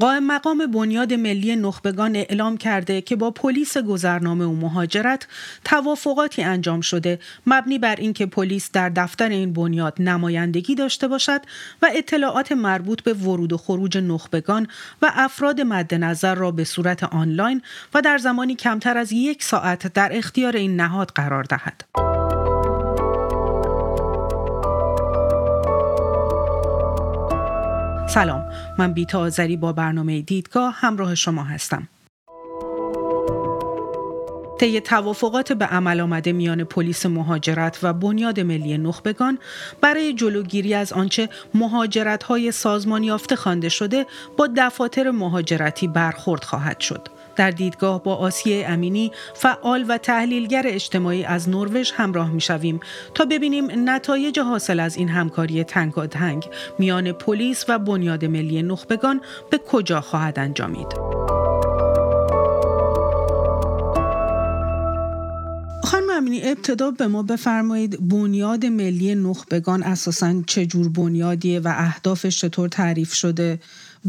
قائم مقام بنیاد ملی نخبگان اعلام کرده که با پلیس گذرنامه و مهاجرت توافقاتی انجام شده مبنی بر اینکه پلیس در دفتر این بنیاد نمایندگی داشته باشد و اطلاعات مربوط به ورود و خروج نخبگان و افراد مد نظر را به صورت آنلاین و در زمانی کمتر از یک ساعت در اختیار این نهاد قرار دهد. سلام. من بیتا آذری با برنامه دیدگاه همراه شما هستم. طی توافقات به عمل آمده میان پلیس مهاجرت و بنیاد ملی نخبگان برای جلوگیری از آنچه مهاجرت های سازمان یافته خوانده شده با دفاتر مهاجرتی برخورد خواهد شد. در دیدگاه با آسیه امینی فعال و تحلیلگر اجتماعی از نروژ همراه می شویم تا ببینیم نتایج حاصل از این همکاری تنگ میان پلیس و بنیاد ملی نخبگان به کجا خواهد انجامید. امینی ابتدا به ما بفرمایید بنیاد ملی نخبگان اساسا چه جور بنیادیه و اهدافش چطور تعریف شده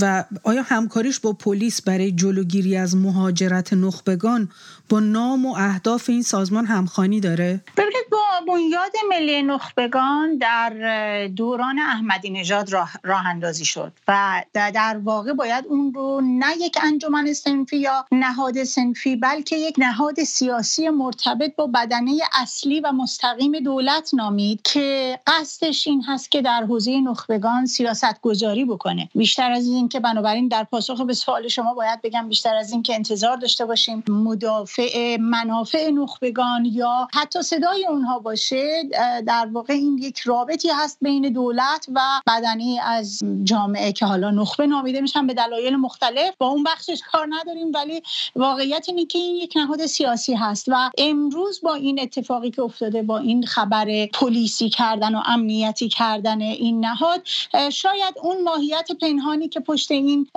و آیا همکاریش با پلیس برای جلوگیری از مهاجرت نخبگان با نام و اهداف این سازمان همخانی داره؟ ببینید با بنیاد ملی نخبگان در دوران احمدی نژاد راه, راه اندازی شد و در واقع باید اون رو نه یک انجمن سنفی یا نهاد سنفی بلکه یک نهاد سیاسی مرتبط با بدنه اصلی و مستقیم دولت نامید که قصدش این هست که در حوزه نخبگان سیاست گذاری بکنه بیشتر از این که بنابراین در پاسخ به سوال شما باید بگم بیشتر از این که انتظار داشته باشیم مدافع منافع نخبگان یا حتی صدای اونها باشه در واقع این یک رابطی هست بین دولت و بدنی از جامعه که حالا نخبه نامیده میشن به دلایل مختلف. با اون بخشش کار نداریم ولی واقعیت اینه که این یک نهاد سیاسی هست و امروز با این اتفاقی که افتاده با این خبر پلیسی کردن و امنیتی کردن این نهاد شاید اون ماهیت پنهانی که پشت این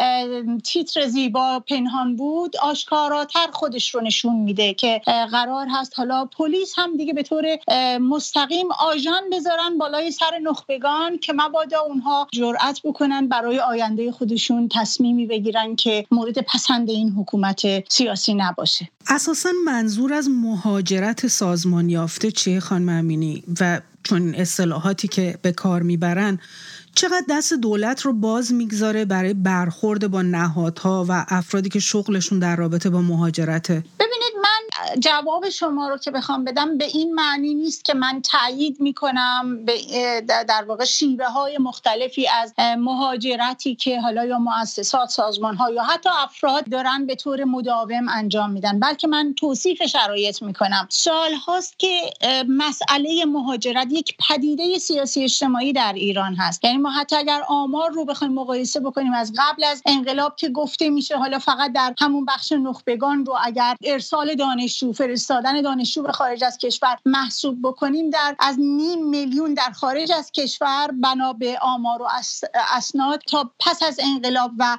تیتر زیبا پنهان بود آشکاراتر خودش رو نشون میده که قرار هست. حالا پلیس هم دیگه به طور مستقیم آژان بذارن بالای سر نخبگان که مبادا اونها جرأت بکنن برای آینده خودشون تصمیمی بگیرن که مورد پسند این حکومت سیاسی نباشه. اساسا منظور از مهاجرت سازمان یافته چیه خانم امینی؟ و چون اصطلاحاتی که به کار می‌برن چقدر دست دولت رو باز می‌گذاره برای برخورد با نهادها و افرادی که شغلشون در رابطه با مهاجرته؟ ببینید جواب شما رو که بخوام بدم به این معنی نیست که من تایید می‌کنم به در واقع شیوه های مختلفی از مهاجرتی که حالا یا مؤسسات سازمان ها یا حتی افراد دارن به طور مداوم انجام میدن. بلکه من توصیف شرایط می‌کنم. سال هاست که مسئله مهاجرت یک پدیده سیاسی اجتماعی در ایران هست. یعنی ما حتی اگر آمار رو بخوایم مقایسه بکنیم از قبل از انقلاب که گفته میشه حالا فقط در همون بخش نخبگان رو اگر ارسال دانشجو فرستادن دانشجو به خارج از کشور محسوب بکنیم در از نیم میلیون در خارج از کشور بنا به آمار و اسناد تا پس از انقلاب و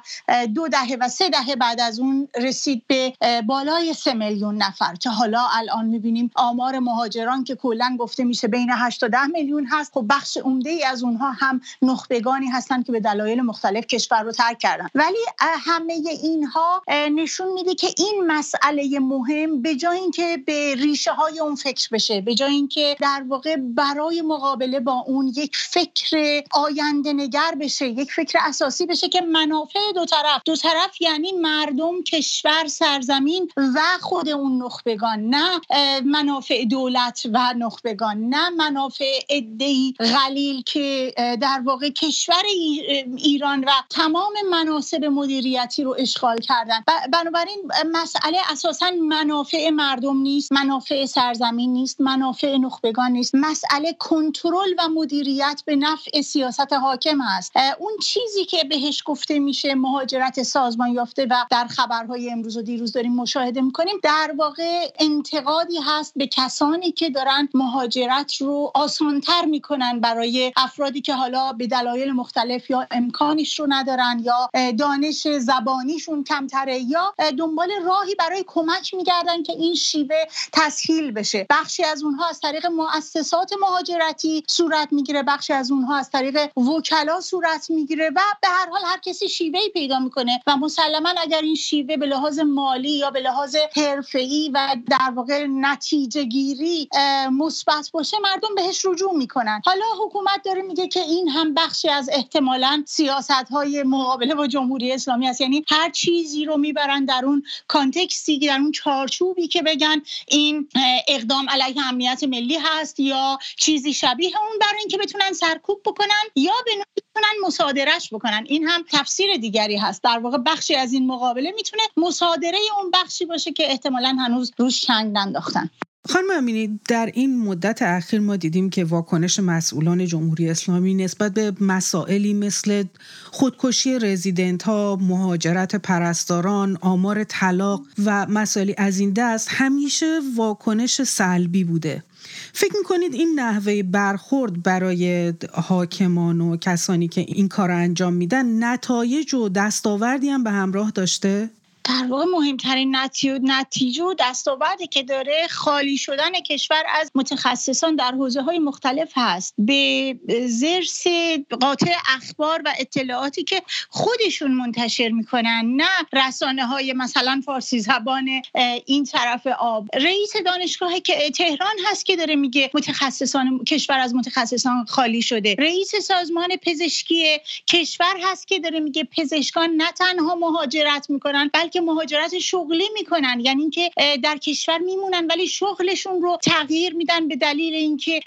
دو دهه و سه دهه بعد از اون رسید به بالای سه میلیون نفر. که حالا الان می‌بینیم آمار مهاجران که کلا گفته میشه بین 8 تا 10 میلیون هست. خب بخش عمده ای از اونها هم نخبگانی هستن که به دلایل مختلف کشور رو ترک کردن. ولی همه اینها نشون میده که این مسئله مهم به جای اینکه به ریشه های اون فکر بشه به جای اینکه در واقع برای مقابله با اون یک فکر آینده نگر بشه یک فکر اساسی بشه که منافع دو طرف دو طرف یعنی مردم کشور سرزمین و خود اون نخبگان نه منافع دولت و نخبگان نه منافع ادهی غلیل که در واقع کشور ایران و تمام مناسب مدیریتی رو اشغال کردن. بنابراین مسئله اساسا منافع مردم نیست منافع سرزمین نیست منافع نخبگان نیست. مسئله کنترل و مدیریت به نفع سیاست حاکم هست اون چیزی که بهش گفته میشه مهاجرت سازمان یافته و در خبرهای امروز و دیروز داریم مشاهده می‌کنیم در واقع انتقادی هست به کسانی که دارن مهاجرت رو آسانتر می‌کنن برای افرادی که حالا به دلایل مختلف یا امکانش رو ندارن یا دانش زبانیشون کمتره یا دنبال راهی برای کمک میگردن که این شیوه تسهیل بشه. بخشی از اونها از طریق مؤسسات مهاجرتی صورت می‌گیره بخشی از اونها از طریق وکلا صورت می‌گیره و به هر حال هر کسی شیوه پیدا می‌کنه و مسلما اگر این شیوه به لحاظ مالی یا به لحاظ حرفه‌ای و در واقع نتیجه گیری مثبت باشه مردم بهش رجوع می‌کنن. حالا حکومت داره میگه که این هم بخشی از احتمالا سیاست های مقابله با جمهوری اسلامی است. یعنی هر چیزی رو می‌برن در اون کانتکستی در اون چارچوبی که بگن این اقدام علیه امنیت ملی هست یا چیزی شبیه اون برای اینکه بتونن سرکوب بکنن یا به بتونن مصادرهش بکنن. این هم تفسیر دیگری هست. در واقع بخشی از این مقابله می‌تونه مصادره اون بخشی باشه که احتمالا هنوز روش چنگ ننداختن. خانم امینی در این مدت اخیر ما دیدیم که واکنش مسئولان جمهوری اسلامی نسبت به مسائلی مثل خودکشی رزیدنت ها، مهاجرت پرستاران، آمار طلاق و مسائلی از این دست همیشه واکنش سلبی بوده. فکر می‌کنید این نحوه برخورد برای حاکمان و کسانی که این کار انجام میدن نتایج و دستاوردی هم به همراه داشته؟ در واقع مهمترین نتیجه و دستاوردی که داره خالی شدن کشور از متخصصان در حوزه های مختلف هست. به زرس قاطع اخبار و اطلاعاتی که خودشون منتشر می‌کنن نه رسانه های مثلا فارسی زبان این طرف آب. رئیس دانشگاه که تهران هست که داره میگه متخصصان کشور از متخصصان خالی شده. رئیس سازمان پزشکی کشور هست که داره میگه پزشکان نه تنها مهاجرت می‌کنن بلکه که مهاجرت شغلی می‌کنن. یعنی اینکه در کشور میمونن ولی شغلشون رو تغییر میدن به دلیل اینکه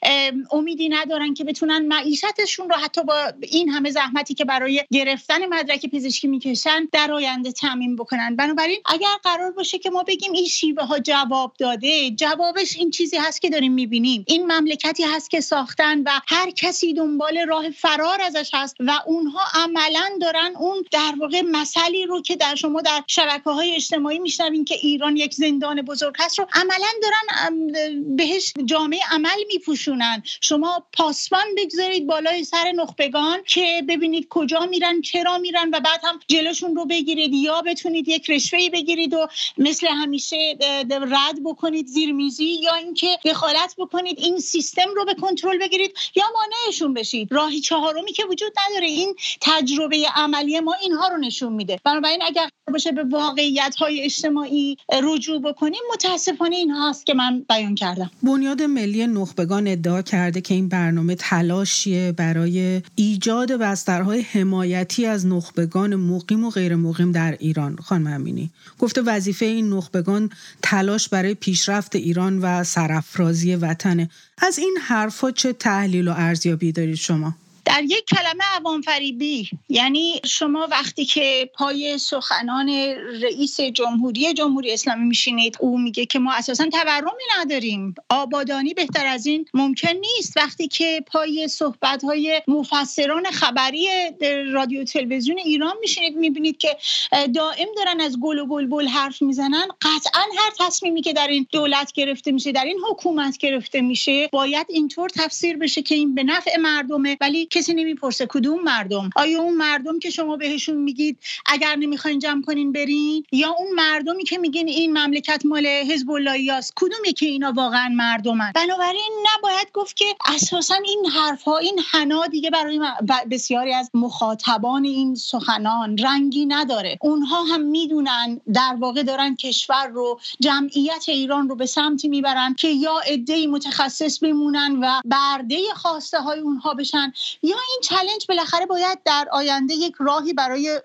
امیدی ندارن که بتونن معیشتشون رو حتی با این همه زحمتی که برای گرفتن مدرک پزشکی می‌کشن در آینده تعمین بکنن. بنابراین اگر قرار باشه که ما بگیم این شیوه ها جواب داده جوابش این چیزی هست که داریم می‌بینیم. این مملکتی هست که ساختن و هر کسی دنبال راه فرار ازش هست و اونها عملا دارن اون در واقع مسئله رو که در شما در شبکه های اجتماعی میشنوین که ایران یک زندان بزرگ هست رو عملا دارن بهش جامعه عمل میپوشونن. شما پاسبان بگذارید بالای سر نخبگان که ببینید کجا میرن چرا میرن و بعد هم جلوشون رو بگیرید یا بتونید یک رشوه بگیرید و مثل همیشه رد بکنید زیرمیزی یا اینکه دخالت بکنید این سیستم رو به کنترل بگیرید یا مانعشون بشید. راهی چهارمی که وجود نداره این تجربه عملی ما اینها رو نشون میده. بنابراین اگر باشه به واقعیت های اجتماعی رجوع بکنیم متاسفانه این هاست که من بیان کردم. بنیاد ملی نخبگان ادعا کرده که این برنامه تلاشیه برای ایجاد بسترهای حمایتی از نخبگان مقیم و غیر مقیم در ایران. خانم امینی گفته وظیفه این نخبگان تلاش برای پیشرفت ایران و سرافرازی وطنه. از این حرفا چه تحلیل و ارزیابی دارید شما؟ در یک کلمه عوام فریبی یعنی شما وقتی که پای سخنان رئیس جمهوری جمهوری اسلامی میشینید او میگه که ما اساسا تورمی نداریم. آبادانی بهتر از این ممکن نیست. وقتی که پای صحبت های مفسران خبری رادیو تلویزیون ایران میشینید می‌بینید که دائم دارن از گل و بلبل حرف می‌زنن. قطعا هر تصمیمی که در این دولت گرفته میشه در این حکومت گرفته میشه باید اینطور تفسیر بشه که این به نفع مردمه. ولی کسی نمی‌پرسه. کدوم مردم؟ آیا اون مردم که شما بهشون میگید اگر نمی‌خواین جمع کنین برین؟ یا اون مردمی که میگین این مملکت مال حزب الله است کدومی که اینا واقعا مردمن؟ بنابراین نباید گفت که اساسا این حرف ها این حنا دیگه برای بسیاری از مخاطبان این سخنان رنگی نداره. اونها هم می‌دونن در واقع دارن کشور رو جمعیت ایران رو به سمتی می‌برن که یا عده متخصص بمونن و برده خواسته های اونها بشن یا این چلنج بالاخره باید در آینده یک راهی برای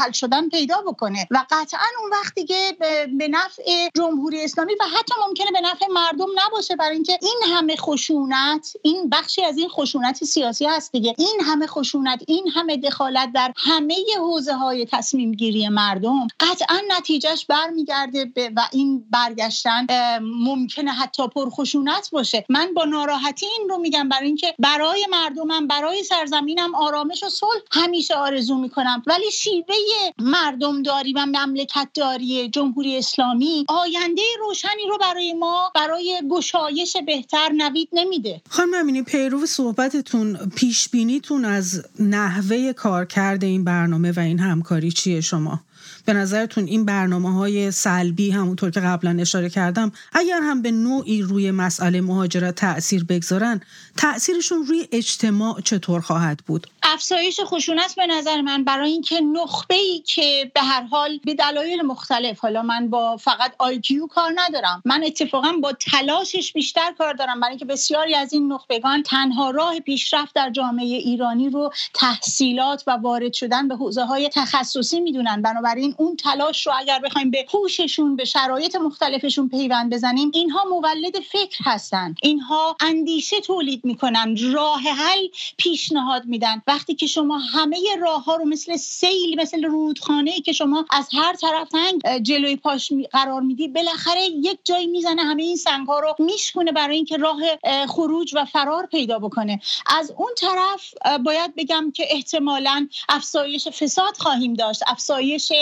حل شدن پیدا بکنه. و قطعا اون وقتی که به نفع جمهوری اسلامی و حتی ممکنه به نفع مردم نباشه برای اینکه این همه خشونت این بخشی از این خشونت سیاسی هست دیگه. این همه خشونت این همه دخالت در همه حوزه های تصمیم گیری مردم قطعا نتیجهش برمیگرده و این برگشتن ممکنه حتی پرخشونت باشه. من با ناراحتی این رو میگم برای اینکه برای مردمم برای برای سرزمینم آرامش و صلح همیشه آرزو می‌کنم. ولی شیوه مردمداری و مملکت داری جمهوری اسلامی آینده روشنی رو برای ما برای گشایش بهتر نوید نمیده. خانم امینی پیرو صحبتتون پیش بینیتون از نحوه کارکرد این برنامه و این همکاری چیه شما؟ به نظرتون این برنامه های سلبی همونطور که قبلا اشاره کردم اگر هم به نوعی روی مسئله مهاجرت تاثیر بگذارن تاثیرشون روی اجتماع چطور خواهد بود؟ افزایش خشونت به نظر من. برای اینکه نخبه ای که به هر حال به دلایل مختلف حالا من با فقط آیکیو کار ندارم من اتفاقا با تلاشش بیشتر کار دارم. برای اینکه بسیاری از این نخبگان تنها راه پیشرفت در جامعه ایرانی رو تحصیلات و وارد شدن به حوزه های تخصصی می‌دونن. بنابراین اون تلاش رو اگر بخوایم به هوششون به شرایط مختلفشون پیوند بزنیم اینها مولد فکر هستن. اینها اندیشه تولید می‌کنن راه حل پیشنهاد میدن. وقتی که شما همه راه ها رو مثل سیل مثل رودخانه ای که شما از هر طرف تنگ جلوی پاش قرار میدی بالاخره یک جایی می‌زنه همه این سنگ ها رو میشکونه برای اینکه راه خروج و فرار پیدا بکنه. از اون طرف باید بگم که احتمالا افزایش فساد خواهیم داشت. افزایش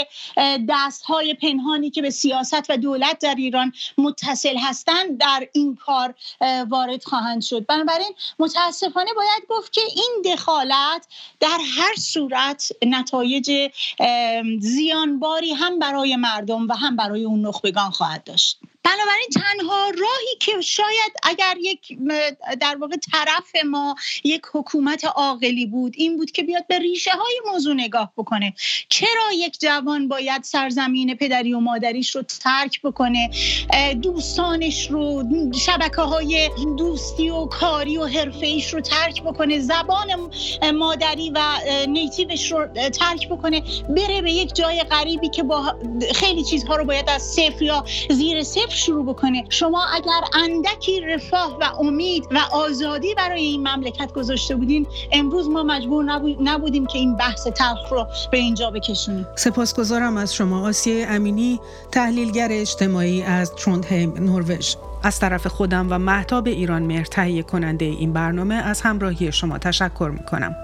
دست های پنهانی که به سیاست و دولت در ایران متصل هستند در این کار وارد خواهند شد. بنابراین متاسفانه باید گفت که این دخالت در هر صورت نتایج زیانباری هم برای مردم و هم برای اون نخبگان خواهد داشت. بنابراین تنها راهی که شاید اگر یک در واقع طرف ما یک حکومت عاقلی بود این بود که بیاد به ریشه های موضوع نگاه بکنه. چرا یک جوان باید سرزمین پدری و مادریش رو ترک بکنه؟ دوستانش رو شبکه های دوستی و کاری و حرفه ایش رو ترک بکنه زبان مادری و نیتیوش رو ترک بکنه بره به یک جای غریبی که با خیلی چیزها رو باید از صفر یا زیر صفر شروع بکنه. شما اگر اندکی رفاه و امید و آزادی برای این مملکت گذاشته بودین امروز ما مجبور نبودیم که این بحث تلخ رو به اینجا بکشونیم. سپاسگزارم از شما آسیه امینی تحلیلگر اجتماعی از تروندهیم نروژ. از طرف خودم و محتاب ایران مهر تهیه کننده این برنامه از همراهی شما تشکر می کنم.